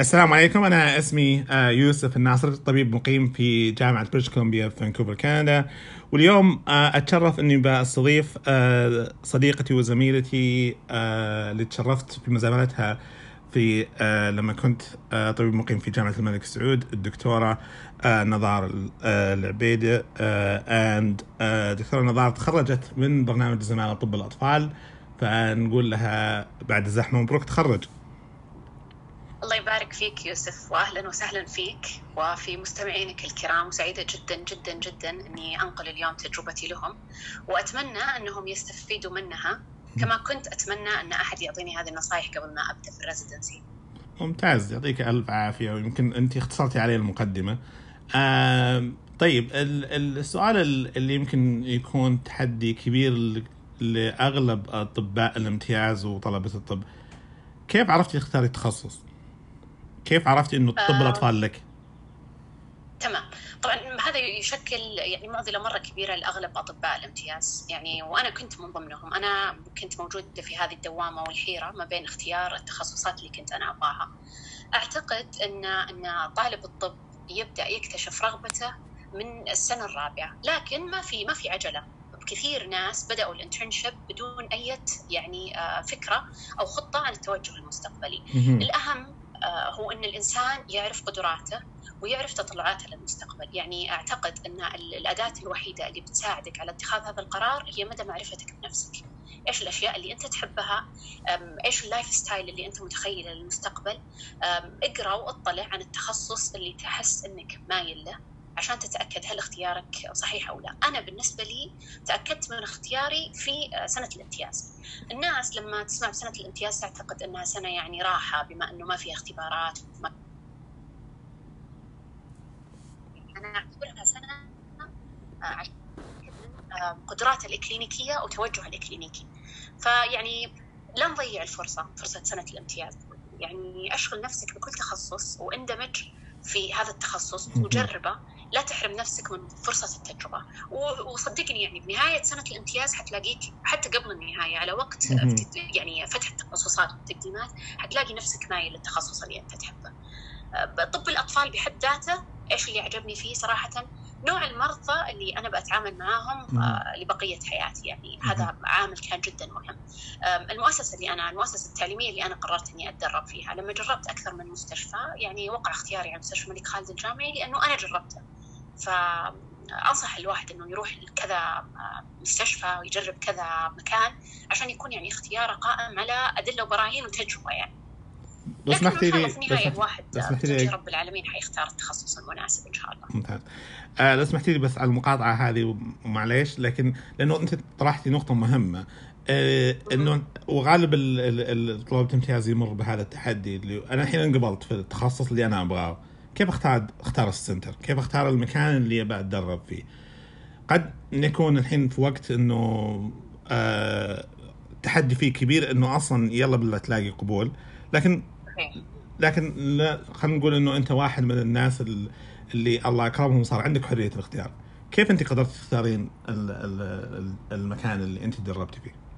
السلام عليكم. أنا اسمي آه، يوسف الناصر طبيب مقيم في جامعة بريتش كولومبيا في فانكوفر كندا. واليوم آه، أتشرف أني بستضيف آه، صديقتي وزميلتي اللي تشرفت في في لما كنت طبيب مقيم في جامعة الملك سعود الدكتورة نضار العبيدي and دكتورة نضار تخرجت من برنامج زمالة طب الأطفال فنقول لها بعد الزحمة مبروك تخرج. الله يبارك فيك يوسف واهلا وسهلا فيك وفي مستمعينك الكرام وسعيده جدا جدا جدا إني أنقل اليوم تجربتي لهم وأتمنى أنهم يستفيدوا منها كما كنت أتمنى أن أحد يعطيني هذه النصائح قبل ما أبدأ في الريزدنسي. ممتاز يعطيك ألف عافية ويمكن أنت اختصرتي علي المقدمة. آه طيب السؤال اللي يمكن يكون تحدي كبير لأغلب أطباء الامتياز وطلبة الطب كيف عرفتي تختاري التخصص؟ كيف عرفتي إنه طب آه. الأطفال لك؟ تمام. طبعا هذا يشكل يعني معضلة مرة كبيرة لأغلب أطباء الامتياز. يعني وأنا كنت من ضمنهم. أنا كنت موجودة في هذه الدوامة والحيرة ما بين اختيار التخصصات اللي كنت أنا أبغاها. أعتقد ان إن طالب الطب يبدأ يكتشف رغبته من السنة الرابعة. لكن ما في ما في عجلة. كثير ناس بدأوا ال internship بدون أي يعني آه، فكرة أو خطة عن التوجه المستقبلي. الأهم هو أن الإنسان يعرف قدراته ويعرف تطلعاته للمستقبل. يعني أعتقد أن الأداة الوحيدة اللي بتساعدك على اتخاذ هذا القرار هي مدى معرفتك بنفسك. إيش الأشياء اللي أنت تحبها؟ إيش ال lifestyle اللي أنت متخيله للمستقبل؟ اقرأ واطلع عن التخصص اللي تحس إنك مايل له. عشان تتأكد هل اختيارك صحيح أو لا. أنا بالنسبة لي تأكدت من اختياري في آه، سنة الامتياز. الناس لما تسمع بسنه الامتياز تعتقد إنها سنة يعني راحة بما إنه ما فيها اختبارات. ما أنا اعتبرها سنة آه، آه، قدرات الإكلينيكية أو توجه الإكلينيكي. فيعني لا نضيع الفرصة فرصة سنة الامتياز. يعني أشغل نفسك بكل تخصص وإندمج في هذا التخصص وجربه. لا تحرم نفسك من فرصة التجربة. وصدقني يعني بنهاية سنة الامتياز حتلاقيك حتى قبل النهاية على وقت يعني فتح التخصصات والتقديمات حتلاقي نفسك مايل للتخصص اللي أنت تحبه. أه، طب الأطفال بحد ذاته إيش اللي عجبني فيه صراحة؟ نوع المرضى اللي أنا بتعامل معاهم آه لبقية حياتي. يعني هذا عامل كان جدا مهم. المؤسسة اللي أنا المؤسسة التعليمية اللي أنا قررت إني أتدرب فيها لما جربت أكثر من مستشفى يعني وقع اختياري على مستشفى الملك خالد الجامعي لأنه أنا جربته. فأنصح الواحد إنه يروح لكذا آه، مستشفى ويجرب كذا مكان عشان يكون يعني اختياره قائم على أدلة وبراهين وتجربة يعني. لو سمحتي لي النهاية الواحد لي رب العالمين حيختار التخصص المناسب إن شاء الله. ممتاز. آه لو سمحتي لي بس على المقاطعة هذه ومعليش لكن لأنه أنت طرحتي نقطة مهمة. آه إنه وغالب طلاب الامتياز يمر بهذا التحدي اللي أنا الحين انقبلت في التخصص اللي أنا أبغاه. كيف اختار اختار السنتر؟ كيف اختار المكان اللي أبى أتدرب فيه؟ قد نكون الحين في وقت إنه آه تحدي فيه كبير إنه أصلا يلا بالله تلاقي قبول لكن لكن خلينا نقول إنه أنت واحد من الناس اللي الله اكرمهم صار عندك حرية الاختيار كيف أنت قدرت تختارين المكان اللي أنت تدربتي فيه؟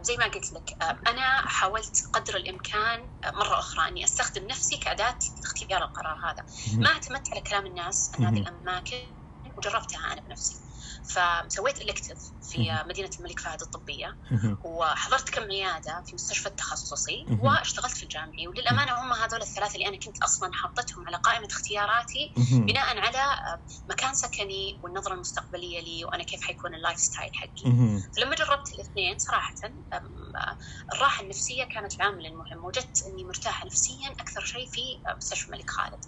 زي ما قلت لك أنا حاولت قدر الإمكان مرة أخرى إني أستخدم نفسي كأداة لاختيار القرار هذا. ما اعتمدت على كلام الناس عن هذه الأماكن وجربتها أنا بنفسي. فسويت الكتف في مدينة الملك فهد الطبية. وحضرت كم عياده في مستشفى التخصصي واشتغلت في الجامعي. وللأمانة هم هذول الثلاثة اللي أنا كنت أصلا حاطتهم على قائمة اختياراتي بناء على مكان سكني والنظرة المستقبلية لي وأنا كيف حيكون ال lifestyle حقي. فلما جربت الاثنين صراحة الراحة النفسية كانت العامل المهم وجدت إني مرتاحة نفسيا أكثر شيء في مستشفى الملك خالد.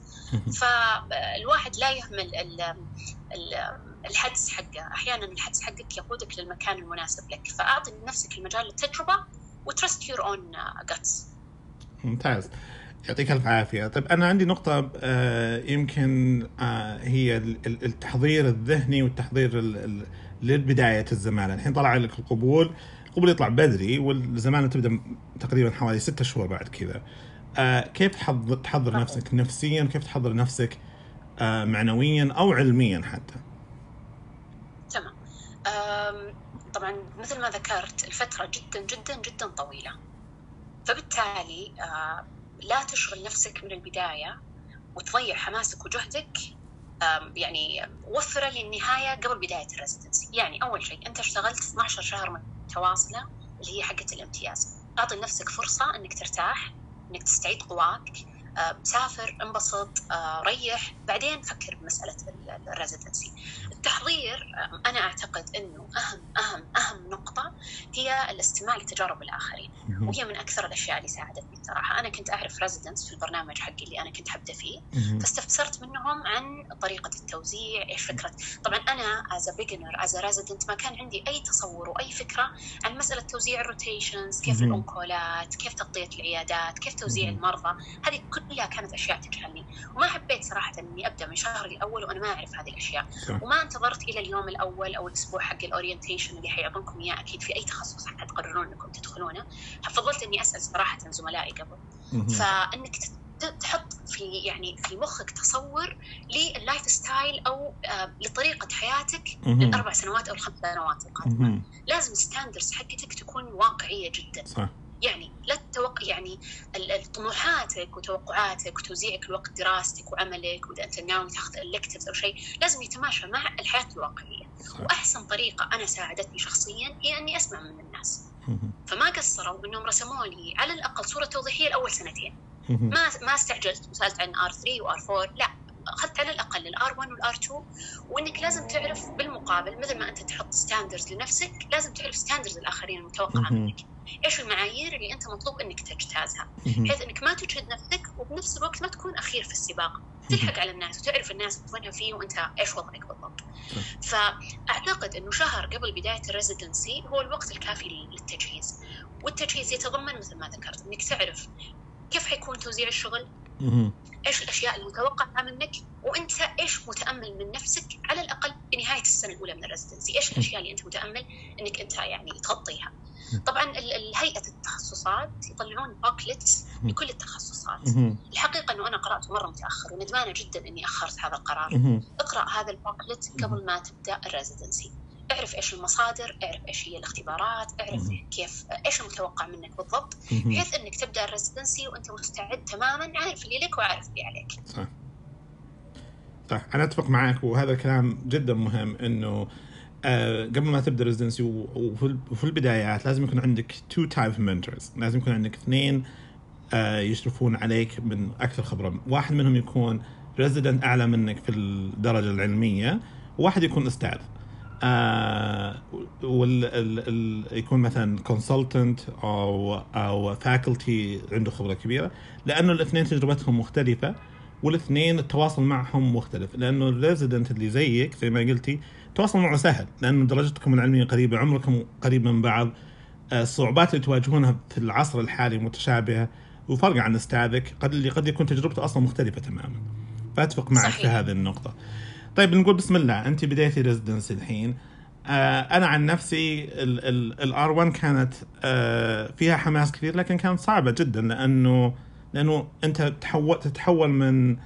فالواحد لا يهمل الحدس حقه. أحيانا الحدس حقك يقودك للمكان المناسب لك. فأعطي لنفسك المجال للتجربة و trust your own guts ممتاز. يعطيك الف عافية. طيب أنا عندي نقطة آه، يمكن آه، هي التحضير الذهني والتحضير لبداية الزماله الحين طلع لك القبول. القبول يطلع بدري والزماله تبدأ تقريبا حوالي ستة شهور بعد كذا. آه، كيف تحضر نفسك نفسيا؟ كيف تحضر نفسك معنويا أو علميا حتى؟ طبعا مثل ما ذكرت الفترة جدا جدا جدا طويلة. فبالتالي لا تشغل نفسك من البداية وتضيع حماسك وجهدك. يعني وفره للنهاية قبل بداية ال residency يعني أول شيء أنت اشتغلت 12 شهر متواصلة اللي هي حقه الامتياز. أعطي لنفسك فرصة إنك ترتاح إنك تستعيد قواك. سافر انبسط آه، ريح بعدين فكر بمسألة ال- ال residency التحضير آه، أنا أعتقد إنه أهم أهم أهم نقطة هي الاستماع لتجارب الآخرين. وهي من أكثر الأشياء اللي ساعدتني. صراحة أنا كنت أعرف residents في البرنامج حقي اللي أنا كنت حبدا فيه. فاستفسرت منهم عن طريقة التوزيع إيش فكرة طبعا أنا as beginner as resident ما كان عندي أي تصور وأي فكرة عن مسألة توزيع ال rotations كيف. ال on-call ات كيف تغطية العيادات كيف توزيع. المرضى هذه كلها كانت أشياء تجهلني وما حبيت صراحة إني أبدأ من شهري الأول وأنا ما أعرف هذه الأشياء. وما انتظرت إلى اليوم الأول أو الأسبوع حق ال orientation اللي حيعطونكم إياه أكيد في أي تخصص حتقررون إنكم تدخلونه فضلت إني أسأل صراحة زملائي قبل. فإنك تحط في يعني في مخك تصور لل lifestyle أو آه، لطريقة حياتك. الاربع سنوات أو الخمس سنوات القادمة. لازم ال standards حقتك تكون واقعية جدا صح يعني لا تتوقع يعني طموحاتك وتوقعاتك وتوزيعك لوقت دراستك وعملك وإذا أنت ناوي تاخذ electives أو شيء لازم يتماشى مع الحياة الواقعية صح وأحسن طريقة أنا ساعدتني شخصيا هي إني أسمع من الناس. فما قصروا انهم رسموا لي على الأقل صورة توضيحية لأول سنتين. ما ما استعجلت. وسالت عن R 3 و R 4 لا أخذت على الأقل ال R 1 وال R 2 وإنك لازم تعرف بالمقابل مثل ما أنت تحط standards لنفسك لازم تعرف standards الآخرين المتوقعه. منك. إيش المعايير اللي أنت مطلوب إنك تجتازها. بحيث إنك ما تجهد نفسك وبنفس الوقت ما تكون أخير في السباق. تلحق على الناس وتعرف الناس وينها فيه وأنت إيش وضعك بالضبط. فأعتقد إنه شهر قبل بداية ال residency هو الوقت الكافي للتجهيز والتجهيز يتضمن مثل ما ذكرت إنك تعرف كيف حيكون توزيع الشغل. إيش الأشياء المتوقعة منك وأنت إيش متأمل من نفسك على الأقل بنهايه السنة الأولى من ال residency إيش الأشياء اللي أنت متأمل إنك أنت يعني تغطيها. طبعا هيئة التخصصات يطلعون booklets لكل التخصصات. الحقيقة إنه أنا قراته مرة متأخر وندمانة جدا إني أخرت هذا القرار. اقرأ هذا ال booklet قبل ما تبدأ ال residency اعرف إيش المصادر اعرف إيش هي الاختبارات اعرف. كيف إيش المتوقع منك بالضبط. بحيث إنك تبدأ ال residency وأنت مستعد تماما عارف اللي لك وعارف اللي عليك. صح. صح. أنا أتفق معك وهذا الكلام جدا مهم إنه آه قبل ما تبدأ residency وفي ال- وفي البدايات لازم يكون عندك two type mentors لازم يكون عندك اثنين آه يشرفون عليك من أكثر خبرة. واحد منهم يكون resident أعلى منك في الدرجة العلمية وواحد يكون أستاذ. آه وال ال ال يكون مثلا consultant أو أو faculty عنده خبرة كبيرة. لأنه الاثنين تجربتهم مختلفة والاثنين التواصل معهم مختلف. لأنه ال resident اللي زيك زي ما قلتي التواصل معه سهل لأنه درجتكم العلمية قريبة عمركم قريب من بعض. آه، الصعوبات اللي تواجهونها في العصر الحالي متشابهة. وفرق عن أستاذك قد اللي قد يكون تجربته أصلا مختلفة تماما. فأتفق معك صحيح. في هذه النقطة. طيب نقول بسم الله أنت بديتي residency الحين. آه أنا عن نفسي ال R 1 كانت آه فيها حماس كثير لكن كانت صعبة جدا لأنه لأنه أنت تحول تتحول من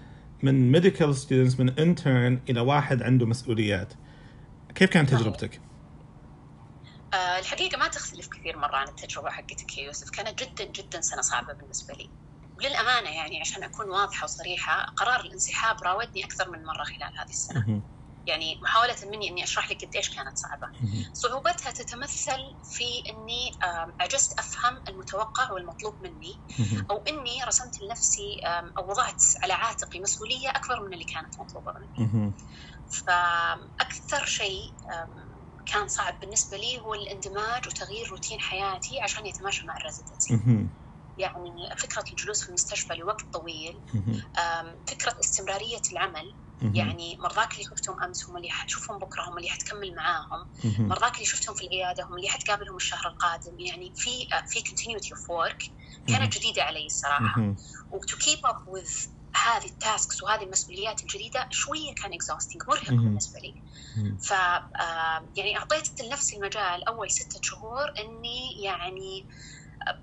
من medical students من intern إلى واحد عنده مسؤوليات. كيف كانت. تجربتك؟ آه، الحقيقة ما تختلف كثير مرة عن التجربة حقتك يا يوسف كانت جدا جدا سنة صعبة بالنسبة لي وللأمانة يعني عشان أكون واضحة وصريحة قرار الانسحاب راودني أكثر من مرة خلال هذه السنة. يعني محاولة مني أني أشرح لك قديش كانت صعبة. صعوبتها تتمثل في أني عجزت أفهم المتوقع والمطلوب مني. أو أني رسمت لنفسي أو وضعت على عاتقي مسؤولية أكبر من اللي كانت مطلوبة مني. فأكثر شيء كان صعب بالنسبة لي هو الاندماج وتغيير روتين حياتي عشان يتماشى مع الريزيدنسي مهم. يعني فكرة الجلوس في المستشفى لوقت طويل فكرة استمرارية العمل. يعني مرضاك اللي شفتهم أمس هم اللي حتشوفهم بكرة هم اللي حتكمل معاهم. مرضاك اللي شفتهم في العيادة هم اللي حتقابلهم الشهر القادم يعني في في continuity of work كانت جديدة علي الصراحة مهم. و to keep up with هذه ال tasks وهذه المسؤوليات الجديدة شوية كان exhausting مرهق مهم. بالنسبة لي. ف يعني أعطيت لنفسي المجال أول ستة شهور إني يعني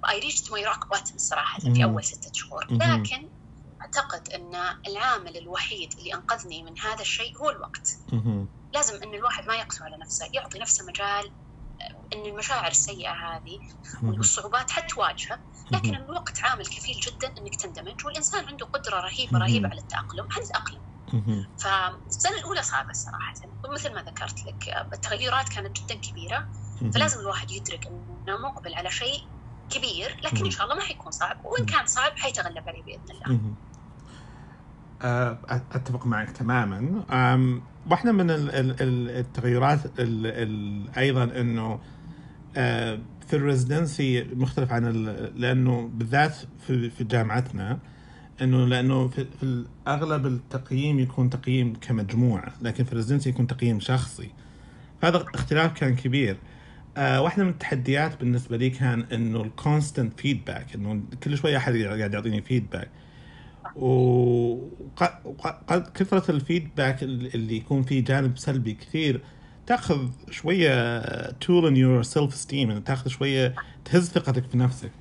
I reach my rock bottom صراحة. في أول ستة شهور. لكن أعتقد إن العامل الوحيد اللي أنقذني من هذا الشيء هو الوقت. لازم إن الواحد ما يقسو على نفسه يعطي نفسه مجال ان المشاعر السيئه هذه والصعوبات حتواجهه لكن الوقت عامل كفيل جدا إنك تندمج والإنسان عنده قدرة رهيبة رهيبة على التأقلم حنتاقلم فالسنة الأولى صعبة صراحة. ومثل ما ذكرت لك التغيرات كانت جدا كبيرة. فلازم الواحد يدرك إنه مقبل على شيء كبير لكن إن شاء الله ما حيكون صعب. وإن كان صعب حيتغلب عليه بإذن الله. أه، أتفق معك تماما. واحدة من التغيرات أيضا إنه في ال residency مختلف عن لأنه بالذات في في جامعتنا إنه لأنه في, في اغلب التقييم يكون تقييم كمجموعه لكن في ال residency يكون تقييم شخصي. هذا اختلاف كان كبير. آه واحدة من التحديات بالنسبة لي كان إنه ال constant feedback إنه كل شوية أحد قاعد يعطيني feedback وقد كثرة ال feedback اللي يكون فيه جانب سلبي كثير تاخذ شوية toll on your self-esteem تاخذ شوية تهز ثقتك في نفسك.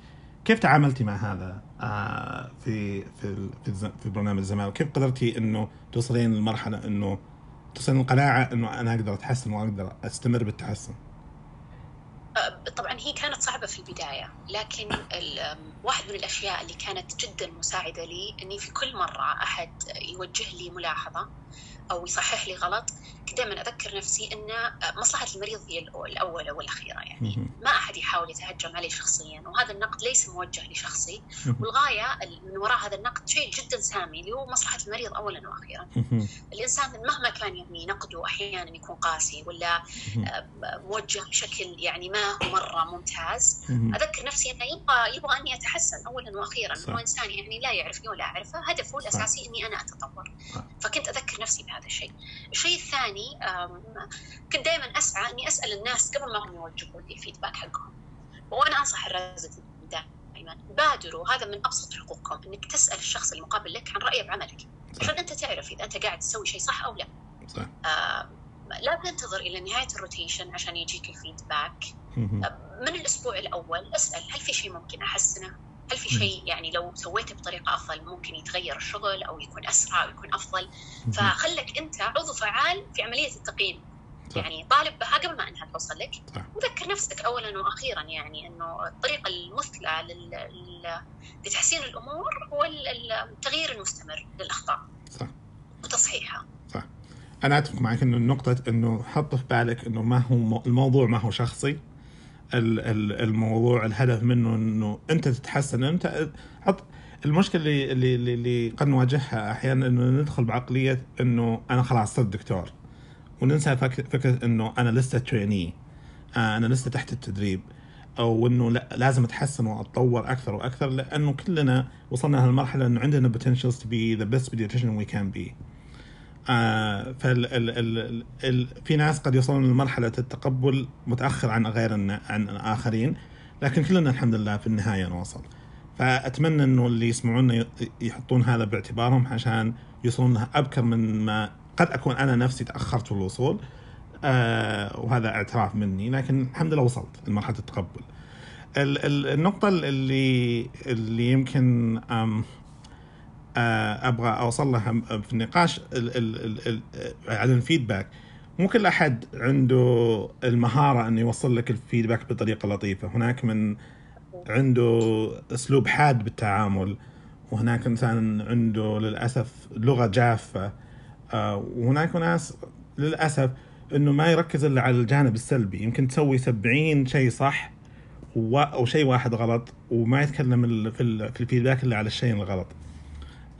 كيف تعاملتي مع هذا؟ آه في في في, برنامج الزمالة وكيف قدرتي إنه توصلين لمرحلة إنه توصلين القناعه إنه أنا أقدر أتحسن وأقدر أستمر بالتحسن؟ طبعا هي كانت صعبة في البداية لكن واحد من الأشياء اللي كانت جدا مساعدة لي أني في كل مرة أحد يوجه لي ملاحظة. أو يصحح لي غلط كنت دائما أذكر نفسي إن مصلحة المريض هي الأولى والأخيرة يعني. ما أحد يحاول يتهجم علي شخصيا وهذا النقد ليس موجه لشخصي. والغاية من وراء هذا النقد شيء جدا سامي اللي هو مصلحة المريض اولا وأخيرا. الإنسان مهما كان يعني نقده أحيانا يكون قاسي ولا موجه بشكل يعني ما هو مرة ممتاز. أذكر نفسي إنه يبغى يبغى أني أتحسن اولا وأخيرا. هو إنسان يعني لا يعرفني ولا أعرفه. هدفه الأساسي إني أنا أتطور. فكنت أذكر نفسي بهذا الشيء. الشيء الثاني كنت دائما أسعى إني أسأل الناس قبل ما هم يوجهوا لي feedback حقهم. وأنا أنصح ال residents دائما بادروا هذا من أبسط حقوقكم إنك تسأل الشخص المقابل لك عن رأيه بعملك. عشان أنت تعرف إذا أنت قاعد تسوي شيء صح أو لا. صح. آه لا تنتظر إلى نهاية ال rotation عشان يجيك ال feedback من الأسبوع الأول أسأل هل في شيء ممكن أحسنه؟ هل في شيء يعني لو سويته بطريقة أفضل ممكن يتغير الشغل أو يكون أسرع أو يكون أفضل. فخلك أنت عضو فعال في عملية التقييم. صح. يعني طالب بها قبل ما أنها توصل لك. صح. وذكر نفسك اولا وأخيرا يعني إنه الطريقة المثلى لتحسين الأمور هو التغيير المستمر للأخطاء. صح. وتصحيحها. صح. أنا أتفق معك إنه النقطة إنه حط في بالك إنه ما هو الموضوع ما هو شخصي. الموضوع الهدف منه إنه أنت تتحسن. أنت حط المشكلة اللي اللي اللي قد نواجهها أحيانا إنه ندخل بعقلية إنه أنا خلاص صرت دكتور. وننسى فكرة إنه أنا لسه تريني آه، أنا لسه تحت التدريب. أو إنه لا لازم أتحسن وأتطور أكثر وأكثر لأنه كلنا وصلنا لهالمرحلة إنه عندنا potentials to be the best pediatrician we can be. آه فال ال ال ال في ناس قد يوصلون لمرحلة التقبل متأخر عن غير عن الاخرين لكن كلنا الحمد لله في النهاية نوصل. فأتمنى إنه اللي يسمعونا يحطون هذا باعتبارهم عشان يوصلون لها أبكر من ما قد أكون أنا نفسي تأخرت في الوصول آه وهذا اعتراف مني لكن الحمد لله وصلت لمرحلة التقبل. النقطة اللي اللي يمكن أبغى أوصل لها في النقاش على الفيدباك. مو كل أحد عنده المهارة انه يوصل لك الفيدباك بطريقة لطيفة. هناك من عنده أسلوب حاد بالتعامل وهناك إنسان عنده للأسف لغة جافة آه، وهناك ناس للأسف إنه ما يركز إلا على الجانب السلبي. يمكن تسوي سبعين شيء صح وشيء واحد غلط وما يتكلم في الفيدباك إلا على الشيء الغلط.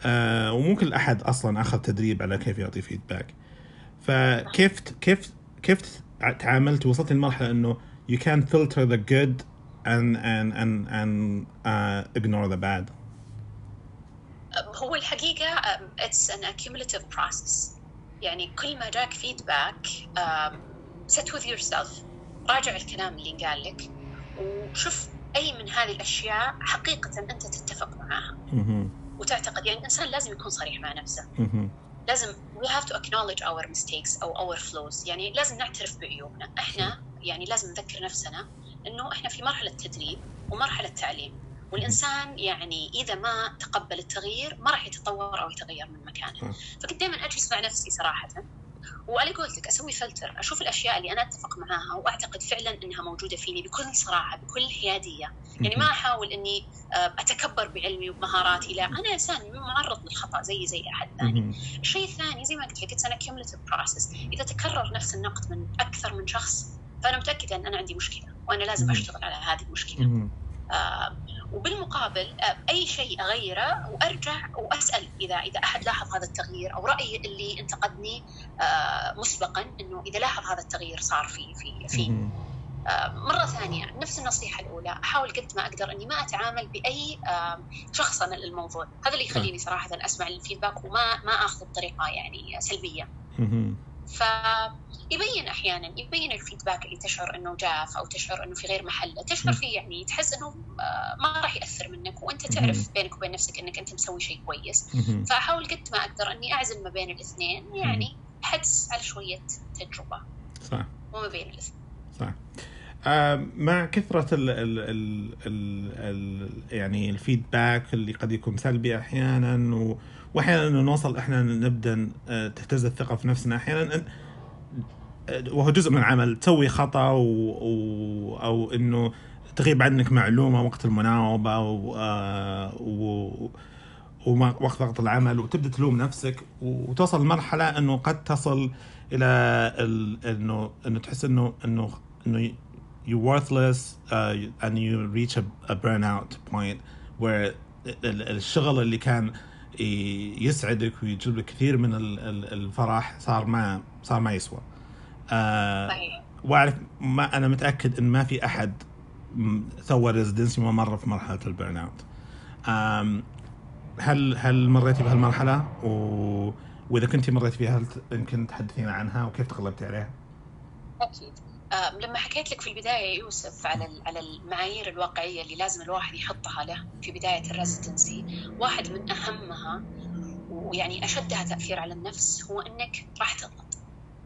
آه ومو كل احد أصلا أخذ تدريب على كيف يعطي فيدباك فكيف كيف كيف تعاملت وصلت لمرحله إنه you can filter the good and and and and uh, ignore the bad هو الحقيقة it's an accumulative process. يعني كل ما جاك فيدباك um, sit with yourself. راجع الكلام اللي قال لك وشوف أي من هذه الأشياء حقيقة أنت تتفق معها وتعتقد يعني الإنسان لازم يكون صريح مع نفسه. لازم we have to acknowledge our mistakes أو our flaws. يعني لازم نعترف بعيوبنا. إحنا يعني لازم نذكر نفسنا إنه إحنا في مرحلة تدريب ومرحلة تعليم. والإنسان يعني إذا ما تقبل التغيير ما راح يتطور أو يتغير من مكانه. فكنت دائما أجلس مع نفسي صراحة. وعلى قولتك أسوي فلتر أشوف الأشياء اللي أنا أتفق معاها وأعتقد فعلا إنها موجودة فيني بكل صراحة بكل حيادية. يعني ما أحاول إني آه، أتكبر بعلمي وبمهاراتي لا. أنا إنسان معرض للخطأ زي زي أحد ثاني. الشيء الثاني زي ما قلت لك أنا cumulative process إذا تكرر نفس النقد من أكثر من شخص فأنا متأكدة إن أنا عندي مشكلة وأنا لازم أشتغل على هذه المشكلة. وبالمقابل أي شيء أغيره وأرجع وأسأل إذا إذا أحد لاحظ هذا التغيير أو رايي اللي انتقدني مسبقا إنه إذا لاحظ هذا التغيير صار في في في مرة ثانية نفس النصيحة الأولى أحاول قد ما أقدر إني ما أتعامل بأي شخصنة للموضوع هذا اللي يخليني صراحة أسمع الفيدباك وما ما أخذ بطريقة يعني سلبية. فيبين أحيانا يبين الفيدباك اللي تشعر إنه جاف أو تشعر إنه في غير محله تشعر فيه يعني تحس إنه آه، ما راح يأثر منك وأنت تعرف بينك وبين نفسك إنك أنت مسوي شيء كويس. فأحاول قد ما أقدر إني أعزل ما بين الاثنين يعني حدس على شوية تجربة. صح. وما بين الاثنين. صح. آه مع كثرة ال ال ال ال ال يعني الفيدباك اللي قد يكون سلبي أحيانا و وأحيانا إنه نوصل إحنا نبدأ آه، تهتز الثقة في نفسنا. أحيانا آه، وهو جزء من العمل. تسوي خطأ و... و... أو إنه تغيب عنك معلومة وقت المناوبة و... آه، و... ووقت ضغط العمل وتبدأ تلوم نفسك وتوصل لمرحلة إنه قد تصل إلى ال... إنه إنه تحس إنه إنه إنه you worthless uh, and you reach a, a burnout point where الشغل اللي كان يسعدك ويجيب لك كثير من الفرح صار ما صار ما يسوى. آه صحيح. وأعرف ما أنا متأكد إن ما في أحد سوى residency ما مر في مرحلة ال burnout هل هل مريتي بهالمرحلة؟ و... وإذا كنتي مريتي فيها هل يمكن تحدثينا عنها؟ وكيف تغلبتي عليها؟ أكيد. لما حكيت لك في البداية يوسف على المعايير الواقعية اللي لازم الواحد يحطها له في بداية ال residency واحد من أهمها ويعني أشدها تأثير على النفس هو إنك راح تغلط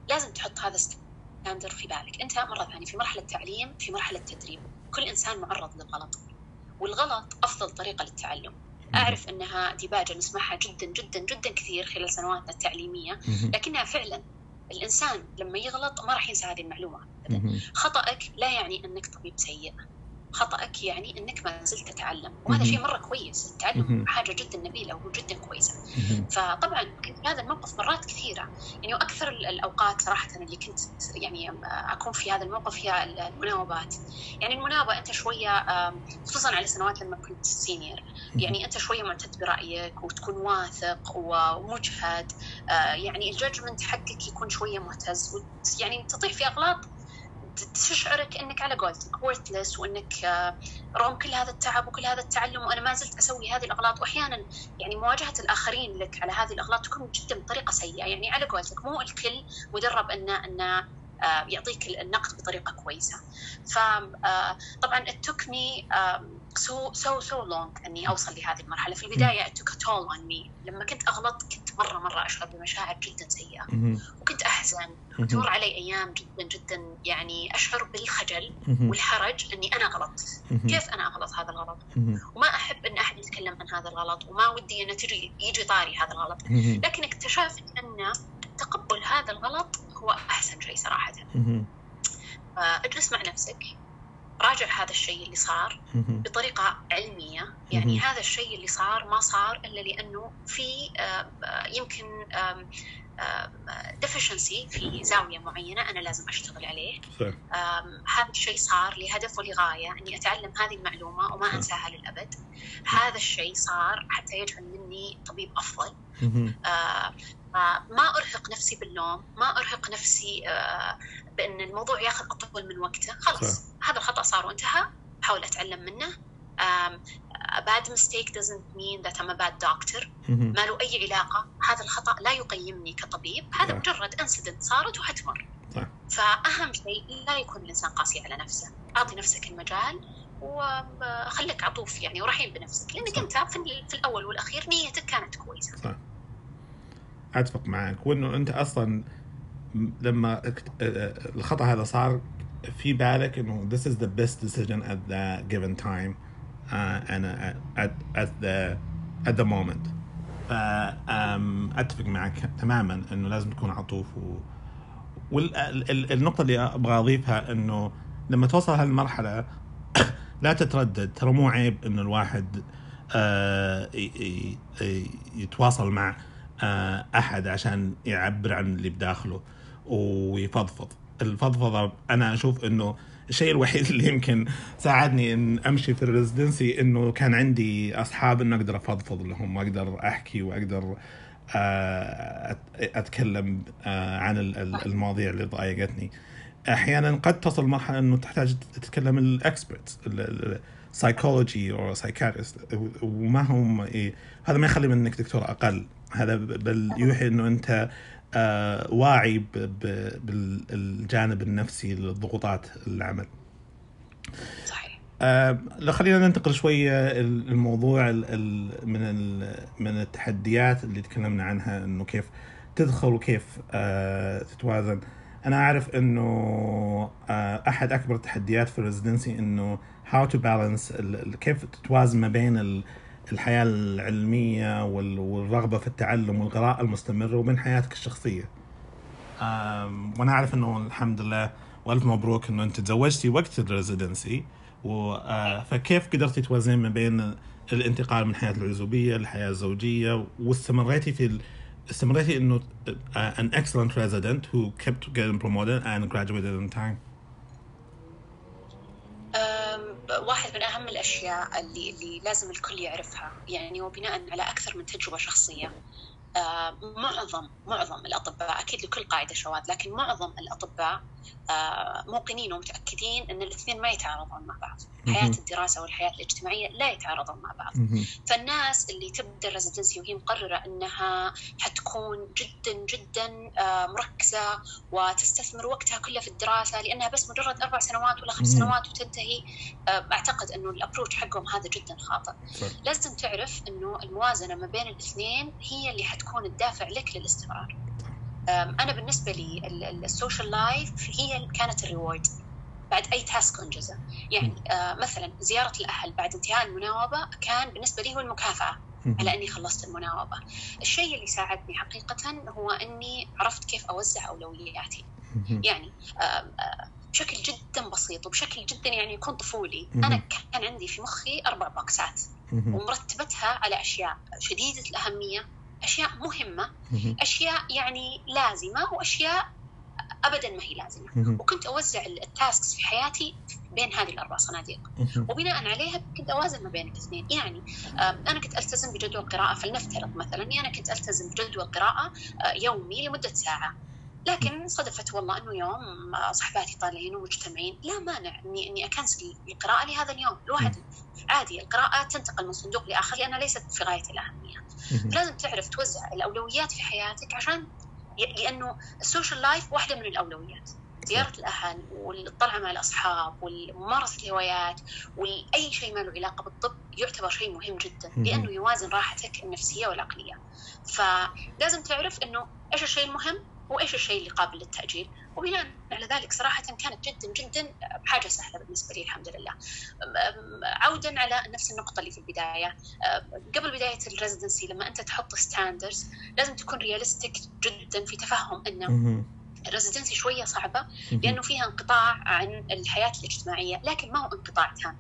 لازم تحط هذا standard في بالك. أنت مرة ثانية في مرحلة تعليم في مرحلة تدريب. كل إنسان معرض للغلط والغلط أفضل طريقة للتعلم. أعرف إنها ديباجة نسمعها جدا جدا جدا كثير خلال سنواتنا التعليمية. لكنها فعلا الإنسان لما يغلط ما راح ينسى هذه المعلومة. خطأك لا يعني أنك طبيب سيء. خطأك يعني أنك ما زلت تتعلم. وهذا شيء مرة كويس. التعلم حاجة جدا نبيلة وجدا كويسة. فطبعا كنت في هذا الموقف مرات كثيرة. يعني وأكثر الأوقات صراحة اللي كنت يعني اكون في هذا الموقف هي المناوبات. يعني المناوبة أنت شوية خصوصا على سنوات لما كنت senior يعني أنت شوية معتد برأيك وتكون واثق ومجهد. آه، يعني ال judgment حقك يكون شوية مهتز يعني تطيح في أغلاط تشعرك إنك على قولتك worthless وإنك آه، رغم كل هذا التعب وكل هذا التعلم وأنا ما زلت أسوي هذه الأغلاط واحيانا يعني مواجهة الآخرين لك على هذه الأغلاط تكون جدا بطريقة سيئة. يعني على قولتك مو الكل مدرب إنه إنه آه، يعطيك النقد بطريقة كويسة. فطبعا it took me so so so long إني أوصل لهذه المرحلة. في البداية it took a toll on me. لما كنت أغلط كنت مرة مرة أشعر بمشاعر جدا سيئة. وكنت أحزن. تمر علي أيام جدا جدا يعني أشعر بالخجل والحرج إني أنا غلطت كيف أنا أغلط هذا الغلط؟ وما أحب إن أحد يتكلم عن هذا الغلط وما ودي إنه تجي يجي طاري هذا الغلط. لكن اكتشفت إن تقبل هذا الغلط هو أحسن شيء صراحة. اجلس مع نفسك. راجع هذا الشيء اللي صار بطريقة علمية. يعني هذا الشيء اللي صار ما صار إلا لأنه في يمكن ديفشنسي في زاوية معينة أنا لازم أشتغل عليه. هذا الشيء صار لهدف ولغاية إني أتعلم هذه المعلومة وما أنساها للأبد. هذا الشيء صار حتى يجعل مني طبيب أفضل. ما أرهق نفسي باللوم ما أرهق نفسي آه، بأن الموضوع ياخذ أطول من وقته. خلاص هذا الخطأ صار وانتهى. احاول أتعلم منه. a bad mistake doesn't mean that I'm a bad doctor. ما له أي علاقة. هذا الخطأ لا يقيمني كطبيب. هذا مجرد انسيدنت صارت وحتمر فأهم شيء لا يكون الإنسان قاسي على نفسه. أعطي نفسك المجال وخليك عطوف يعني ورحيم بنفسك. لأنك صح. أنت في, الأول والأخير نيتك كانت كويسة. صح. أتفق معك وإنه أنت أصلا لما الخطأ هذا صار في بالك إنه this is the best decision at the given time uh, and uh, at, at the at the moment. فاتفق معك تماما إنه لازم تكون عطوف و... والنقطه اللي أبغى أضيفها إنه لما توصل هالمرحلة لا تتردد ترى مو عيب إنه الواحد آه، يتواصل مع آه، أحد عشان يعبر عن اللي بداخله ويفضفض. الفضفضة أنا أشوف إنه الشيء الوحيد اللي يمكن ساعدني إن أمشي في الريزدنسي إنه كان عندي أصحاب إنه أقدر أفضفض لهم وأقدر أحكي وأقدر آه، أتكلم عن المواضيع اللي ضايقتني. أحيانا قد تصل مرحلة إنه تحتاج تتكلم ال expert psychology أو psychiatrist وما هم إيه هذا ما يخلي منك دكتور أقل. هذا بل يوحي إنه أنت آه واعي بالجانب النفسي لضغوطات العمل. صحيح. آه خلينا ننتقل شوية الموضوع من من التحديات اللي تكلمنا عنها إنه كيف تدخل وكيف آه تتوازن. أنا أعرف إنه آه، أحد أكبر التحديات في ال residency إنه how to balance كيف تتوازن ما بين الحياة العلمية والرغبة في التعلم والقراءة المستمرة وبين حياتك الشخصية. وأنا أعرف إنه الحمد لله وألف مبروك إنه أنت تزوجتي وقت ال residency آه، فكيف قدرتي توازنين ما بين الانتقال من حياة العزوبية للحياة الزوجية؟ واستمريتي في استمريتي إنه an excellent resident who kept getting promoted and graduated in time. واحد من أهم الأشياء اللي اللي لازم الكل يعرفها يعني وبناء على أكثر من تجربة شخصية. آه، معظم معظم الأطباء أكيد لكل قاعدة شواذ لكن معظم الأطباء آه، موقنين ومتأكدين إن الاثنين ما يتعارضون مع بعض. حياة الدراسة والحياة الاجتماعية لا يتعارضون مع بعض. فالناس اللي تبدأ ال residency وهي مقررة إنها حتكون جدا جدا آه، مركزة وتستثمر وقتها كله في الدراسة لأنها بس مجرد أربع سنوات ولا خمس سنوات وتنتهي. أعتقد إنه ال approach حقهم هذا جدا خاطئ. لازم تعرف إنه الموازنة ما بين الاثنين هي اللي حتكون الدافع لك للاستمرار. أنا بالنسبة لي ال social life هي كانت ال reward بعد أي task أنجزه. يعني آه، مثلا زيارة الأهل بعد انتهاء المناوبة كان بالنسبة لي هو المكافأة على إني خلصت المناوبة. الشيء اللي ساعدني حقيقه هو إني عرفت كيف أوزع أولوياتي. يعني بشكل جدا بسيط وبشكل جدا يعني يكون طفولي. أنا كان عندي في مخي أربع box ات ومرتبتها على أشياء شديدة الأهمية أشياء مهمة أشياء يعني لازمة وأشياء ابدا ما هي لازمة. وكنت أوزع التاسكس في حياتي بين هذه الأربع صناديق. وبناء عليها كنت أوازن ما بين الاثنين. يعني أنا كنت ألتزم بجدول قراءة فلنفترض مثلا أنا كنت ألتزم بجدول قراءة آه، يومي لمدة ساعة. لكن صدفت والله إنه يوم صحباتي طالعين ومجتمعين. لا مانع اني إني أكنسل القراءة لهذا اليوم. الواحد عادي القراءة تنتقل من صندوق لآخر لأنها ليست في غاية الأهمية. لازم تعرف توزع الأولويات في حياتك عشان لأنه ال social life واحدة من الأولويات. زيارة الأهل والطلعة مع الأصحاب وممارسة الهوايات وأي شيء ما له علاقة بالطب يعتبر شيء مهم جدا لأنه يوازن راحتك النفسية والعقلية. فلازم تعرف أنه إيش الشيء المهم وإيش الشيء اللي قابل للتأجيل؟ وبناء على ذلك صراحة كانت جدا جدا حاجة سهلة بالنسبة لي الحمد لله. عودا على نفس النقطة اللي في البداية. قبل بداية ال residency لما أنت تحط standards لازم تكون realistic جدا في تفهم إنه ال residency شوية صعبة لأنه فيها انقطاع عن الحياة الاجتماعية لكن ما هو انقطاع تام.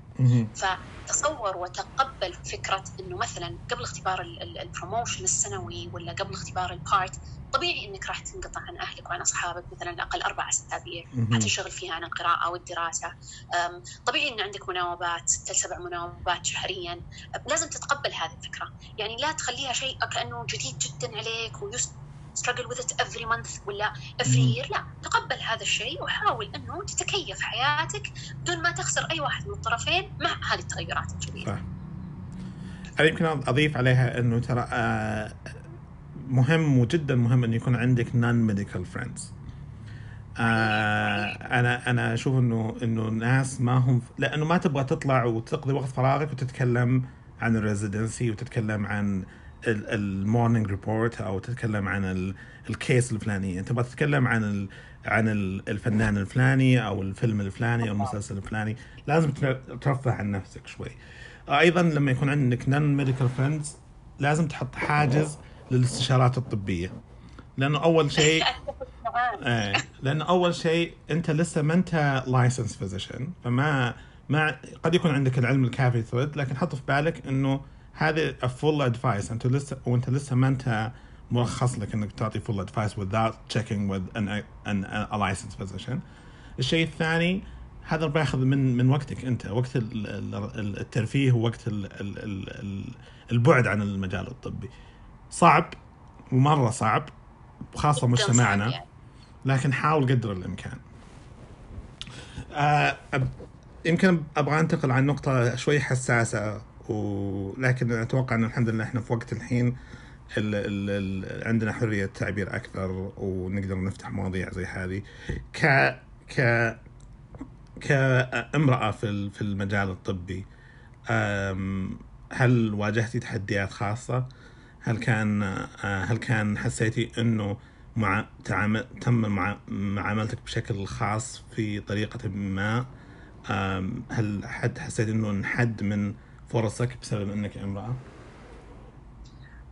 فتصور وتقبل فكرة إنه مثلا قبل اختبار ال promotion السنوي ولا قبل اختبار ال part طبيعي إنك راح تنقطع عن أهلك وعن أصحابك مثلا أقل أربع أسابيع. حتنشغل فيها عن القراءة والدراسة. طبيعي إن عندك مناوبات ست لسبع مناوبات شهريا. لازم تتقبل هذه الفكرة. يعني لا تخليها شيء كأنه جديد جدا عليك ويست struggle with it every month ولا every year لا تقبل هذا الشيء وحاول أنه تتكيف حياتك بدون ما تخسر أي واحد من الطرفين مع هذه التغيرات الجديدة. أنا يمكن أضيف عليها أنه ترى آه، مهم وجدا مهم انه يكون عندك non medical friends. أنا أنا أشوف أنه أنه الناس ما هم لأنه ما تبغى تطلع وتقضي وقت فراغك وتتكلم عن ال residency وتتكلم عن ال morning report أو تتكلم عن ال case الفلانيه أنت تتكلم عن عن الفنان الفلاني أو الفيلم الفلاني أو المسلسل الفلاني. لازم ترفه عن نفسك شوي. أيضا لما يكون عندك non medical friends لازم تحط حاجز للاستشارات الطبية. لأنه أول شيء إيه. لأنه أول شيء أنت لسه ما أنت licensed physician فما ما قد يكون عندك العلم الكافي لكن حط في بالك إنه هذه full advice أنت لسه وأنت لسه ما أنت مرخص لك إنك تعطي full advice without checking with an, an, a licensed physician. الشيء الثاني هذا بياخذ من من وقتك أنت. وقت الترفيه ووقت البعد عن المجال الطبي. صعب ومرة صعب خاصة مجتمعنا. يعني. لكن حاول قدر الإمكان. آه يمكن أبغى أنتقل عن نقطة شوي حساسة. ولكن أتوقع ان الحمد لله إحنا في وقت الحين ال ال ال عندنا حرية تعبير أكثر ونقدر نفتح مواضيع زي هذه ك ك كامرأة في في المجال الطبي هل واجهتي تحديات خاصة؟ هل كان هل كان حسيتي إنه مع تعامل تم مع معاملتك بشكل خاص في طريقة ما؟ هل حد حسيت إنه انحد من فرصك بسبب إنك امرأة؟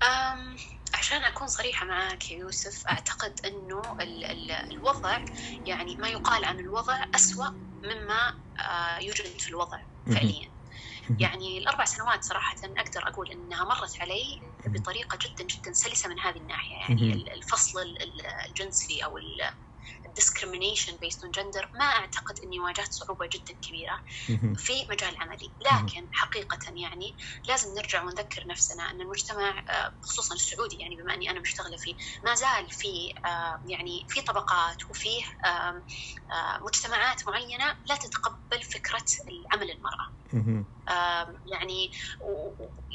أم عشان أكون صريحة معك يا يوسف أعتقد أنه ال ال الوضع يعني ما يقال عن الوضع أسوأ مما آه، يوجد في الوضع فعليا. يعني الأربع سنوات صراحة أقدر أقول أنها مرت علي بطريقة جدا جدا سلسة من هذه الناحية. يعني الفصل الجنسي أو discrimination based on gender ما أعتقد إني واجهت صعوبة جدا كبيرة في مجال عملي. لكن حقيقة يعني لازم نرجع ونذكر نفسنا أن المجتمع آه، خصوصا السعودي يعني بما أني أنا مشتغلة فيه ما زال في آه، يعني في طبقات وفيه مجتمعات معينة لا تتقبل فكرة عمل المرأة. يعني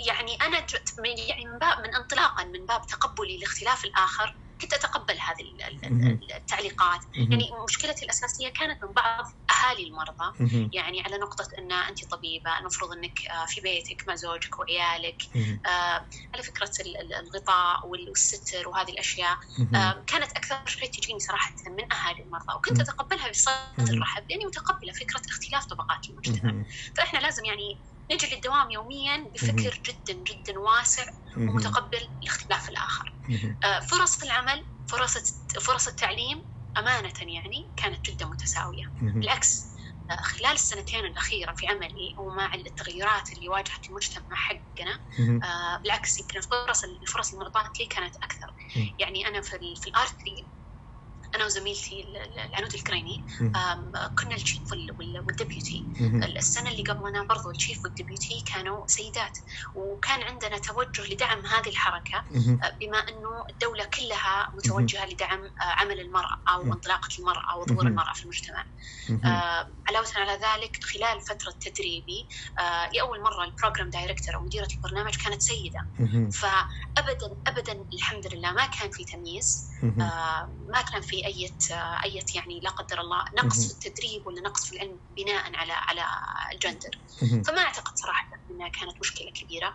يعني أنا يعني من باب من انطلاقا من باب تقبلي لاختلاف الآخر كنت أتقبل هذه التعليقات. يعني مشكلتي الأساسية كانت من بعض أهالي المرضى. يعني على نقطة أن انت طبيبة المفروض أنك آه، في بيتك مع زوجك وعيالك. آه، على فكرة الغطاء والستر وهذه الأشياء آه، كانت أكثر شيء تجيني صراحة من أهالي المرضى. وكنت أتقبلها بصدر رحب لأني متقبلة فكرة اختلاف طبقات المجتمع. فإحنا لازم يعني نجي للدوام يوميا بفكر جدا جدا واسع ومتقبل لاختلاف الآخر. آه، فرص العمل فرص فرص التعليم أمانة يعني كانت جدا متساوية. بالعكس آه، خلال السنتين الأخيرة في عملي ومع التغيرات اللي واجهت المجتمع حقنا آه بالعكس يمكن الفرص الفرص المعطاة لي كانت أكثر. يعني أنا في, في ال R 3 أنا وزميلتي العنود الكريني كنا ال chief وال deputy السنة اللي قبلنا برضو ال chief وال deputy كانوا سيدات وكان عندنا توجه لدعم هذه الحركة آه، بما أنه الدولة كلها متوجهة لدعم آه، عمل المرأة أو انطلاقة المرأة وظهور المرأة في المجتمع. آه، علاوة على ذلك خلال فترة تدريبي لأول مرة ال program director أو مديرة البرنامج كانت سيدة. فابدا ابدا الحمد لله ما كان في تمييز ما كان في أي أي يعني لا قدر الله نقص في التدريب ولا نقص في العلم بناء على على الجندر. فما أعتقد صراحة إنها كانت مشكلة كبيرة.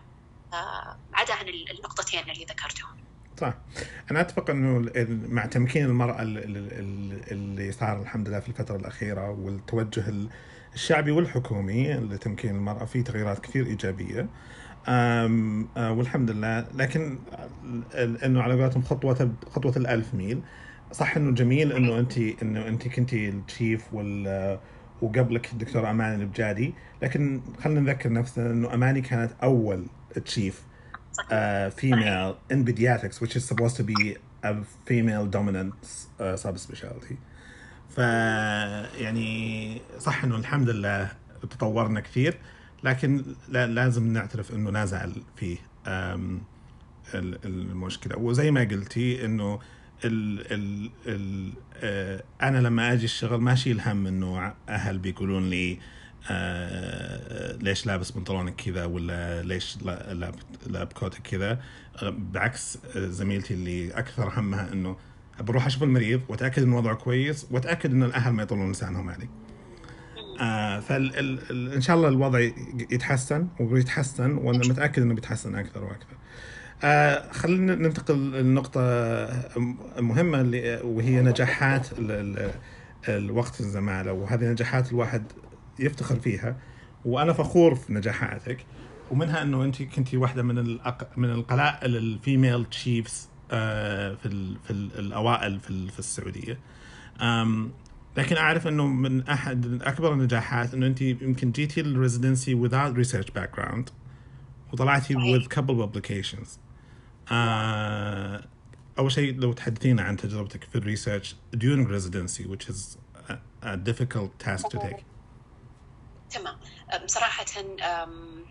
آه، عدا عن النقطتين اللي ذكرتهم. صح. أنا أتفق إنه مع تمكين المرأة اللي صار الحمد لله في الفترة الأخيرة والتوجه الشعبي والحكومي لتمكين المرأة في تغييرات كثير إيجابية. آه، والحمد لله. لكن إنه على قولتهم خطوة خطوة الألف ميل. صح إنه جميل إنه انت إنه أنت كنتي التشيف وال وقبلك الدكتور اماني البجادي لكن خلينا نذكر نفسنا إنه أماني كانت أول تشيف فيميل ان pediatrics which is supposed to be a female dominant uh, subspecialty. ف يعني صح إنه الحمد لله تطورنا كثير لكن لازم نعترف إنه لا زال فيه المشكلة. وزي ما قلتي إنه ال ال ال آه أنا لما آجي الشغل ما اشيل هم إنه أهل بيقولون لي آه ليش لابس بنطلونك كذا ولا ليش لاب لاب كوتك كذا بعكس زميلتي اللي أكثر همها إنه بروح أشوف المريض وأتأكد إنه وضعه كويس وأتأكد ان الأهل ما يطلون لسانهم علي. آه فان شاء الله الوضع يتحسن وبيتحسن وأنا متأكد إنه بيتحسن أكثر وأكثر. آه خلينا ننتقل لنقطة مهمة اللي وهي نجاحات الوقت الزمالة وهذه نجاحات الواحد يفتخر فيها وأنا فخور في نجاحاتك ومنها إنه أنت كنتي واحدة من الأق... من القلائل ال female chiefs في ال... في ال- الأوائل في ال- في السعودية. أم... لكن أعرف إنه من أحد أكبر النجاحات إنه أنت يمكن جيتي ال residency without research background وطلعتي with couple publications. آه، أول شيء لو تحدثينا عن تجربتك في ال research during residency which is a, a difficult task to take. تمام. أم، صراحة أم،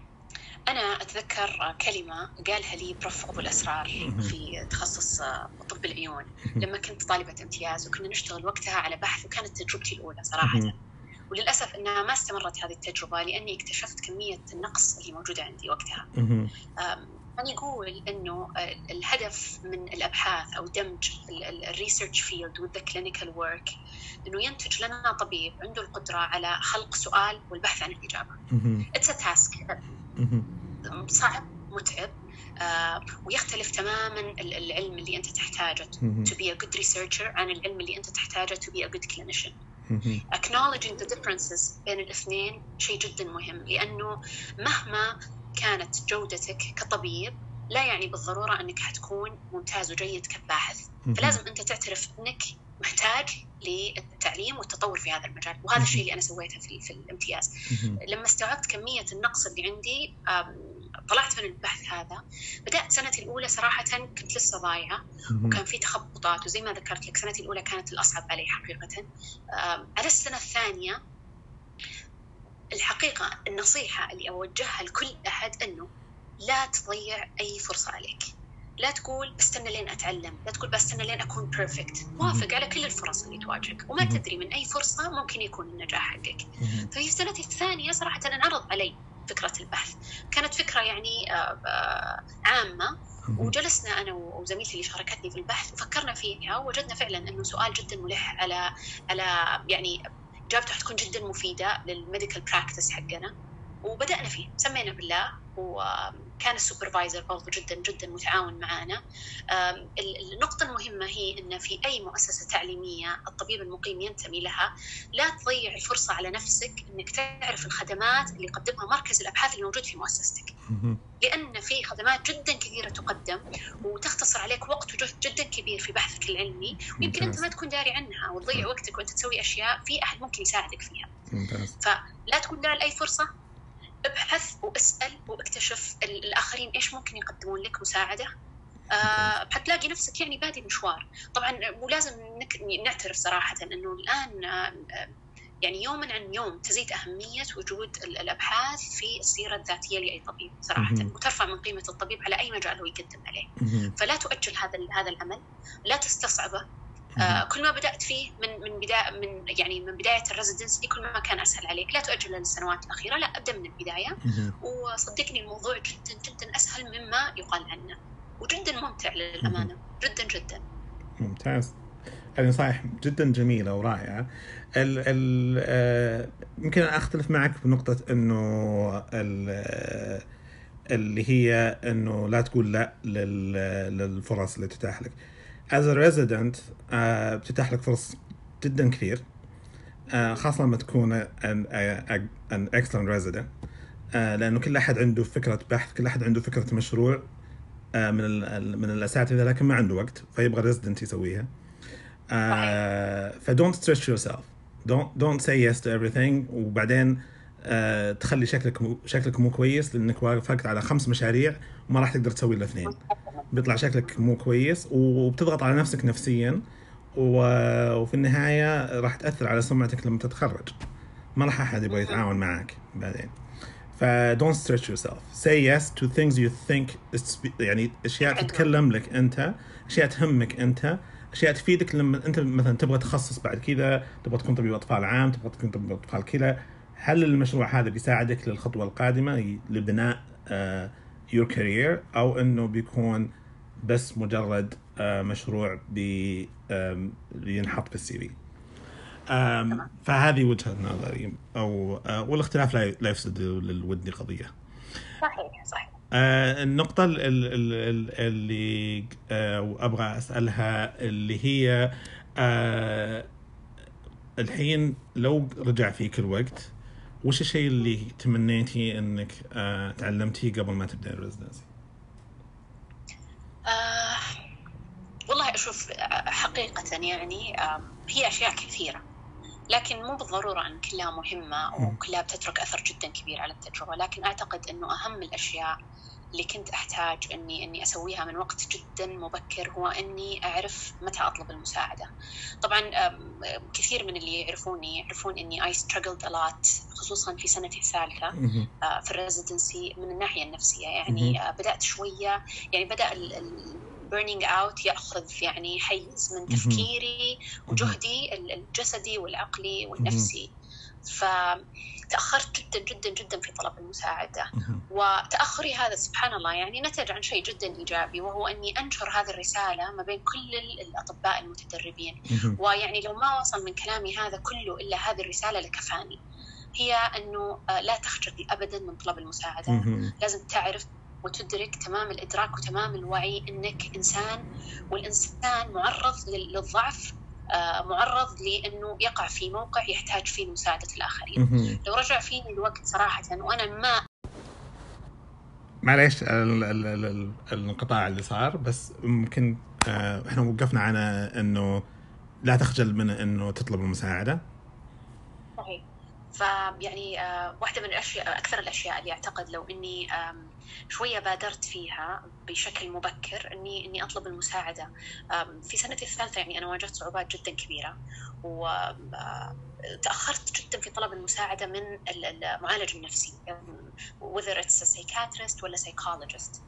أنا أتذكر كلمة قالها لي بروف أبو الأسرار في تخصص أه، طب العيون. لما كنت طالبة امتياز وكنا نشتغل وقتها على بحث وكانت تجربتي الأولى صراحة. وللأسف أنها ما استمرت هذه التجربة لأني اكتشفت كمية النقص اللي موجودة عندي وقتها. يقول أنه آه، الهدف من الأبحاث أو دمج ال research field the clinical work أنه ينتج لنا طبيب عنده القدرة على خلق سؤال والبحث عن a task. مهم. صعب متعب آه، ويختلف تماما ال- العلم اللي أنت تحتاجه to be a good researcher عن العلم اللي أنت تحتاجه to be a good clinician. acknowledging the differences بين الاثنين شيء جدا مهم لأنه مهما كانت جودتك كطبيب لا يعني بالضرورة أنك حتكون ممتاز وجيد كباحث. فلازم أنت تعترف أنك محتاج للتعليم والتطور في هذا المجال وهذا الشيء اللي أنا سويته في, في الامتياز. لما استوعبت كمية النقص اللي عندي طلعت من البحث هذا بدأت سنتي الأولى صراحة كنت لسه ضايعة. وكان في تخبطات وزي ما ذكرت لك سنتي الأولى كانت الأصعب علي حقيقة على السنة الثانية الحقيقة النصيحة اللي أوجهها لكل أحد أنه لا تضيع أي فرصة عليك لا تقول بستنى لين أتعلم لا تقول بستنى لين أكون بيرفكت وافق على كل الفرص اللي تواجهك وما. تدري من أي فرصة ممكن يكون النجاح حقك. ففي سنتي الثانية صراحة انعرض علي فكرة البحث كانت فكرة يعني آه، آه، عامة مهم. وجلسنا أنا وزميلتي اللي شاركتني في البحث وفكرنا فيها ووجدنا فعلا أنه سؤال جدا ملح على على يعني اجابته حتكون جدا مفيدة لل medical practice حقنا وبدأنا فيه سمينا بالله وكان ال supervisor برضو جدا جدا متعاون معنا النقطة المهمة هي أن في أي مؤسسة تعليمية الطبيب المقيم ينتمي لها لا تضيع الفرصة على نفسك أنك تعرف الخدمات اللي يقدمها مركز الأبحاث اللي موجود في مؤسستك. لأن في خدمات جدا كثيرة تقدم وتختصر عليك وقت وجهد جدا كبير في بحثك العلمي. ويمكن أنت. ما تكون داري عنها وتضيع وقتك وأنت تسوي أشياء في أحد ممكن يساعدك فيها. فلا تقول لا لأي فرصة. أبحث وأسأل وأكتشف ال- الآخرين إيش ممكن يقدمون لك مساعدة. آه حتلاقي نفسك يعني بادي مشوار طبعا ولازم نعترف صراحة أنه الآن آه، يعني يوما عن يوم تزيد أهمية وجود ال- الأبحاث في السيرة الذاتية لأي طبيب صراحة. مهم. وترفع من قيمة الطبيب على أي مجال هو يقدم عليه. مهم. فلا تؤجل هذا هذا العمل لا تستصعبه. آه. كل ما بدأت فيه من من بداية من يعني من بداية الريزدنسي كل ما كان أسهل عليك. لا تؤجل للسنوات الأخيرة لا أبدأ من البداية. مهم. وصدقني الموضوع جدا جدا أسهل مما يقال عنه وجدا ممتع للأمانة. جدا جدا. ممتاز. هذه نصائح جدا جميلة ورائعة. ال ال آه، يمكن أختلف معك بنقطة إنه ال آه، اللي هي إنه لا تقول لا لل- للفرص اللي تتاح لك. As a resident آه، بتتاح لك فرص جدا كثير. آه، خاصة لما تكون excellent resident. آه، لأنه كل أحد عنده فكرة بحث كل أحد عنده فكرة مشروع آه، من من الأساتذة لكن ما عنده وقت فيبغى ريزدنت يسويها. ف don't stretch yourself. Don't don't say yes to everything. وبعدين تخلي شكلك مو شكلك مو كويس لأنك وافقت على خمس مشاريع وما راح تقدر تسوي الاثنين بيطلع شكلك مو كويس وبتضغط على نفسك نفسيا وفي النهاية راح تأثر على سمعتك لما تتخرج. ما راح أحد يبغى يتعاون معك بعدين. ف don't stretch yourself. Say yes to things you think يعني أشياء. تتكلم لك أنت أشياء تهمك أنت أشياء تفيدك لما أنت مثلا تبغى تخصص بعد كذا تبغى تكون طبيب أطفال عام تبغى تكون طبيب أطفال كذا. هل المشروع هذا بيساعدك للخطوة القادمة لبناء آه your career أو إنه بيكون بس مجرد آه مشروع بينحط في السي في. فهذه وجهة نظري أو آه والاختلاف لا يفسد للود قضيه صحيح صحيح آه، النقطة ال- ال- ال- اللي أبغى أسألها اللي هي الحين لو رجع فيك الوقت وش الشيء اللي تمنيتي إنك تعلمتيه قبل ما تبدأ الريزدنسي؟ آه والله أشوف آه، حقيقة يعني آه هي أشياء كثيرة لكن مو بالضرورة أن كلها مهمة وكلها بتترك أثر جدا كبير على التجربة لكن أعتقد أنه أهم الأشياء اللي كنت أحتاج أني أني أسويها من وقت جدا مبكر هو أني أعرف متى أطلب المساعدة. طبعا كثير من اللي يعرفوني يعرفون أني I struggled a lot خصوصا في سنتي الثالثة آه، في الريزيدنسي من الناحية النفسية. يعني آه، بدأت شوية يعني بدأ burning out يأخذ يعني حيز من تفكيري وجهدي الجسدي والعقلي والنفسي. فتأخرت جدا جدا جدا في طلب المساعدة. وتأخري هذا سبحان الله يعني نتج عن شيء جدا إيجابي وهو أني أنشر هذه الرسالة ما بين كل الأطباء المتدربين. ويعني لو ما وصل من كلامي هذا كله إلا هذه الرسالة لكفاني. هي أنه آه، لا تخجل أبدا من طلب المساعدة. لازم تعرف وتدرك تمام الإدراك وتمام الوعي أنك إنسان والإنسان معرض للضعف آه، معرض لأنه يقع في موقع يحتاج فيه مساعدة الآخرين. لو رجع فيني الوقت صراحة وأنا ما معليش الانقطاع اللي صار بس ممكن آه، إحنا وقفنا على إنه لا تخجل من إنه تطلب المساعدة. فيعني آه، واحدة من الأشياء أكثر الأشياء اللي أعتقد لو إني شوية بادرت فيها بشكل مبكر إني إني أطلب المساعدة. في سنتي الثالثة يعني أنا واجهت صعوبات جدا كبيرة وتاخرت جدا في طلب المساعدة من المعالج النفسي whether it's a psychiatrist ولا psychologist.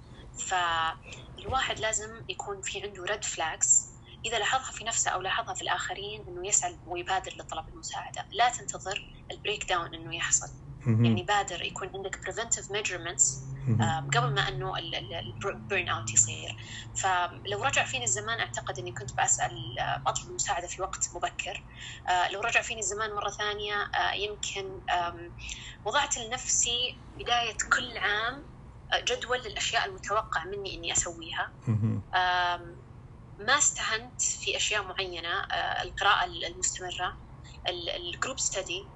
فالواحد لازم يكون في عنده red flags إذا لاحظها في نفسه أو لاحظها في الآخرين إنه يسعى ويبادر لطلب المساعدة. لا تنتظر ال breakdown إنه يحصل. يعني بادر يكون عندك preventive measurements قبل ما إنه ال burnout يصير. فلو رجع فيني الزمان أعتقد إني كنت بسال آه، أطلب المساعده في وقت مبكر. آه، لو رجع فيني الزمان مرة ثانية آه، يمكن وضعت لنفسي بداية كل عام جدول للأشياء المتوقع مني إني أسويها. ما استهنت في أشياء معينة القراءة المستمرة ال group study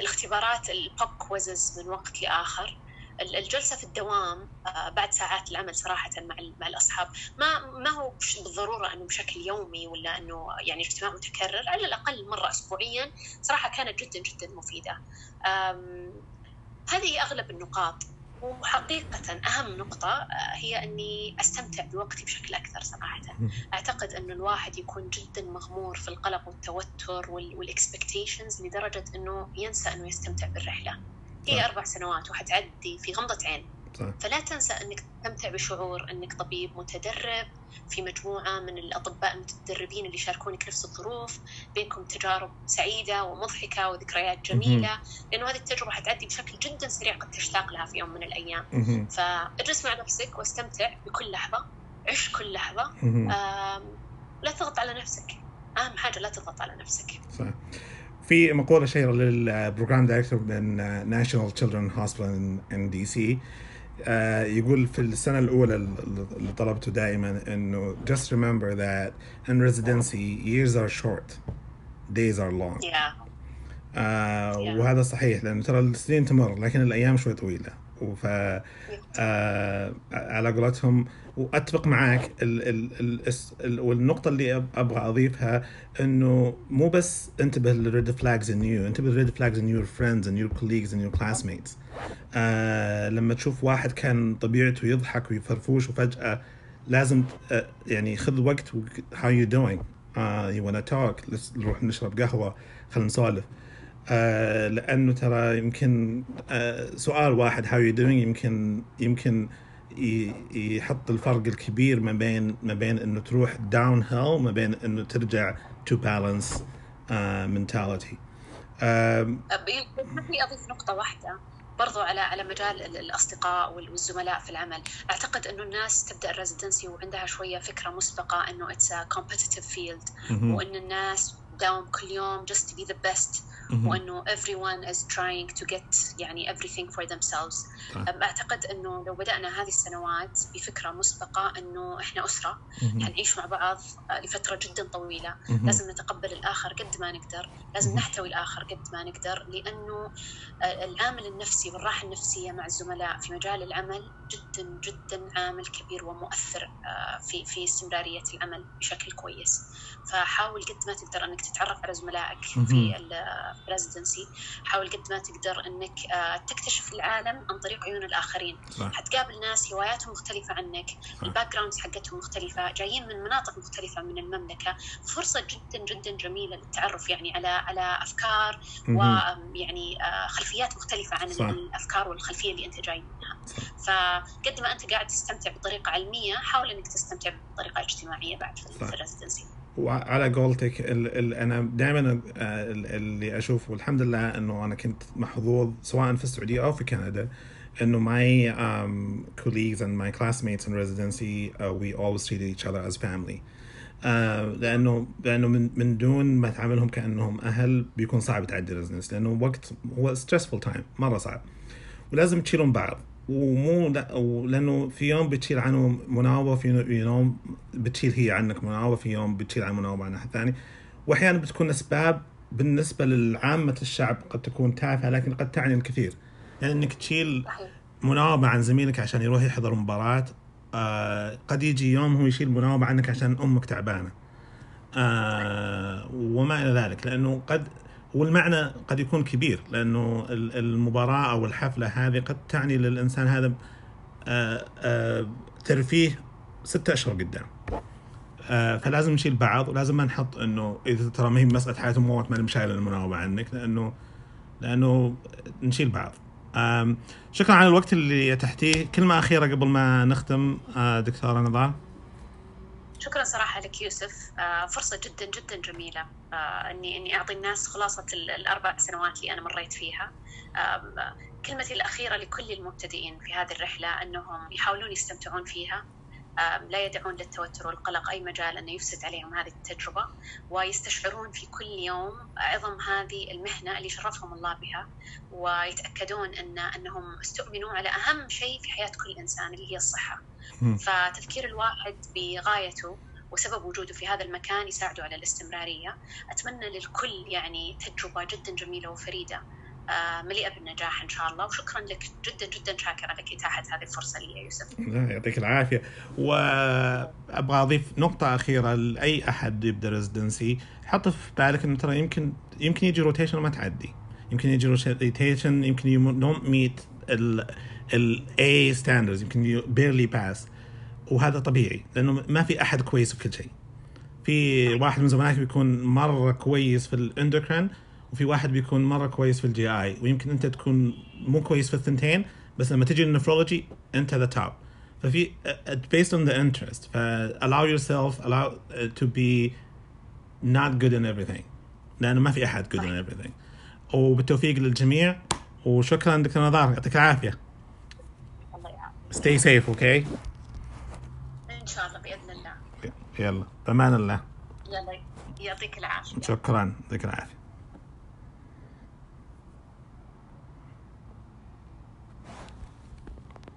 الاختبارات ال pop quizzes من وقت لآخر الجلسة في الدوام آه، بعد ساعات العمل صراحة مع مع الأصحاب. ما ما هو بالضرورة إنه بشكل يومي ولا إنه يعني اجتماع متكرر على الأقل مرة اسبوعيا صراحة كانت جدا جدا مفيدة. هذه أغلب النقاط. وحقيقة أهم نقطة آه، هي أني أستمتع بوقتي بشكل أكثر صراحة. أعتقد أنه الواحد يكون جدا مغمور في القلق والتوتر والإكسبكتيشنز لدرجة أنه ينسى أنه يستمتع بالرحلة. هي أربع سنوات وحتعدي في غمضة عين. صح. فلا تنسى أنك تستمتع بشعور أنك طبيب متدرب في مجموعة من الأطباء المتدربين اللي يشاركونك نفس الظروف بينكم تجارب سعيدة ومضحكة وذكريات جميلة لأنه هذه التجربة حتعدي بشكل جدا سريع قد تشتاق لها في يوم من الأيام. فاجلس مع نفسك واستمتع بكل لحظة عش كل لحظة. لا تضغط على نفسك. أهم حاجة لا تضغط على نفسك. صح. في مقولة شهيرة لل program director من National Children Hospital in DC يقول في السنة الأولى اللي طلبته دائما إنه just remember that in residency years are short days are long yeah. Uh, yeah. وهذا صحيح لأنه ترى السنين تمر لكن الأيام شوي طويلة وف آه على قولتهم وأتفق معك ال ال ال والنقطة اللي أبغى أضيفها إنه مو بس انتبه لل red flags in you انتبه لل red flags in your friends in your colleagues in your classmates لما تشوف واحد كان طبيعته يضحك وفرفوش وفجأة لازم آه يعني خذ وقت you doing uh, you wanna talk نروح نشرب قهوة؟ خلينا نسولف. آه لأنه ترى يمكن آه سؤال واحد how you doing يمكن يمكن يحط الفرق الكبير ما بين ما بين إنه تروح downhill ما بين إنه ترجع to balance mentality ابي أضيف نقطة واحدة برضو على على مجال الأصدقاء والزملاء في العمل. أعتقد إنه الناس تبدأ ال residency وعندها شوية فكرة مسبقة إنه it's competitive field وإن الناس تداوم كل يوم just to be the best. وإنه everyone is trying to get يعني everything for themselves. طيب. أعتقد إنه لو بدأنا هذه السنوات بفكرة مسبقة إنه إحنا أسرة حنعيش مع بعض لفترة جدا طويلة. لازم نتقبل الآخر قد ما نقدر. لازم نحتوي الآخر قد ما نقدر. لأنه العامل النفسي والراحة النفسية مع الزملاء في مجال العمل جدا جدا عامل كبير ومؤثر في في استمرارية العمل بشكل كويس. فحاول قد ما تقدر إنك تتعرف على زملائك في ال residency حاول قد ما تقدر إنك تكتشف العالم عن طريق عيون الآخرين. صح. حتقابل ناس هواياتهم مختلفة عنك ال backgrounds حقتهم مختلفة جايين من مناطق مختلفة من المملكة. فرصة جدا جدا جميلة للتعرف يعني على على أفكار ويعني خلفيات مختلفة عن صح. الأفكار والخلفية اللي أنت جاي منها. فقد ما أنت قاعد تستمتع بطريقة علمية حاول إنك تستمتع بطريقة اجتماعية بعد في الريزدنسي وعلى قولتك ال أنا دائما اللي أشوفه والحمد لله إنه أنا كنت محظوظ سواء في السعودية أو في كندا إنه my um, colleagues and my classmates in residency uh, we always treated each other as family. uh, لأنه لأنه من من دون ما تعاملهم كأنهم أهل بيكون صعب تعدي ريزدنس لأنه وقت هو stressful time مرة صعب. ولازم تشيلون بعض. ومو لأنه في يوم بتشيل عنه مناوبة في يوم بتشيل هي عنك مناوبة في يوم بتشيل عن مناوبة عن أحد ثاني. واحيانا بتكون أسباب بالنسبة للعامة الشعب قد تكون تافهة لكن قد تعني الكثير. يعني إنك تشيل مناوبة عن زميلك عشان يروح يحضر مباراة آه قد يجي يوم هو يشيل مناوبة عنك عشان أمك تعبانة. آه وما إلى ذلك لأنه قد والمعنى قد يكون كبير لأنه المباراة أو الحفلة هذه قد تعني للإنسان هذا آآ آآ ترفيه ستة أشهر قدام. فلازم نشيل بعض ولازم ما نحط إنه إذا ترى ما هي مسألة حياة وموت ما شايل المناوبة عنك لأنه لأنه نشيل بعض. شكرا على الوقت اللي أتحتيه، كلمة أخيرة قبل ما نختم دكتورة نضال. شكرا صراحة لك يوسف. فرصة جدا جدا جميلة. اني إني أعطي الناس خلاصة الأربع سنوات اللي أنا مريت فيها. كلمتي الأخيرة لكل المبتدئين في هذه الرحلة إنهم يحاولون يستمتعون فيها. لا يدعون للتوتر والقلق أي مجال انه يفسد عليهم هذه التجربة ويستشعرون في كل يوم عظم هذه المهنة اللي شرفهم الله بها ويتأكدون أن أنهم استؤمنوا على أهم شيء في حياة كل إنسان اللي هي الصحة. فتفكير الواحد بغايته وسبب وجوده في هذا المكان يساعده على الاستمرارية. أتمنى للكل يعني تجربة جدا جميلة وفريدة مليئة بالنجاح إن شاء الله. وشكرا لك جدا جدا شاكرة لك إتاحة هذه الفرصة لي يا يوسف. يعطيك العافية. وأبغى أضيف نقطة أخيرة لأي أحد يبدأ ريزدنسي حط في بالك إنه ترى يمكن يمكن يجي rotation وما تعدي. يمكن يجي rotation يمكن you don't meet the high standards يمكن barely pass وهذا طبيعي لأنه ما في أحد كويس في كل شيء. في واحد من زملائك بيكون مرة كويس في ال endocrine وفي واحد بيكون مرة كويس في ال GI ويمكن أنت تكون مو كويس في الثنتين بس لما تجي ال nephrology أنت the top ففي based on the interest ف allow yourself allow to be not good in everything. لأنه ما في أحد good in everything. وبالتوفيق للجميع وشكرا دكتور نضار يعطيك العافية. الله يعافيك. Stay safe أوكي okay? إن شاء الله بإذن الله. يلا بأمان الله. يلا يعطيك العافية. شكرا يعطيك العافية.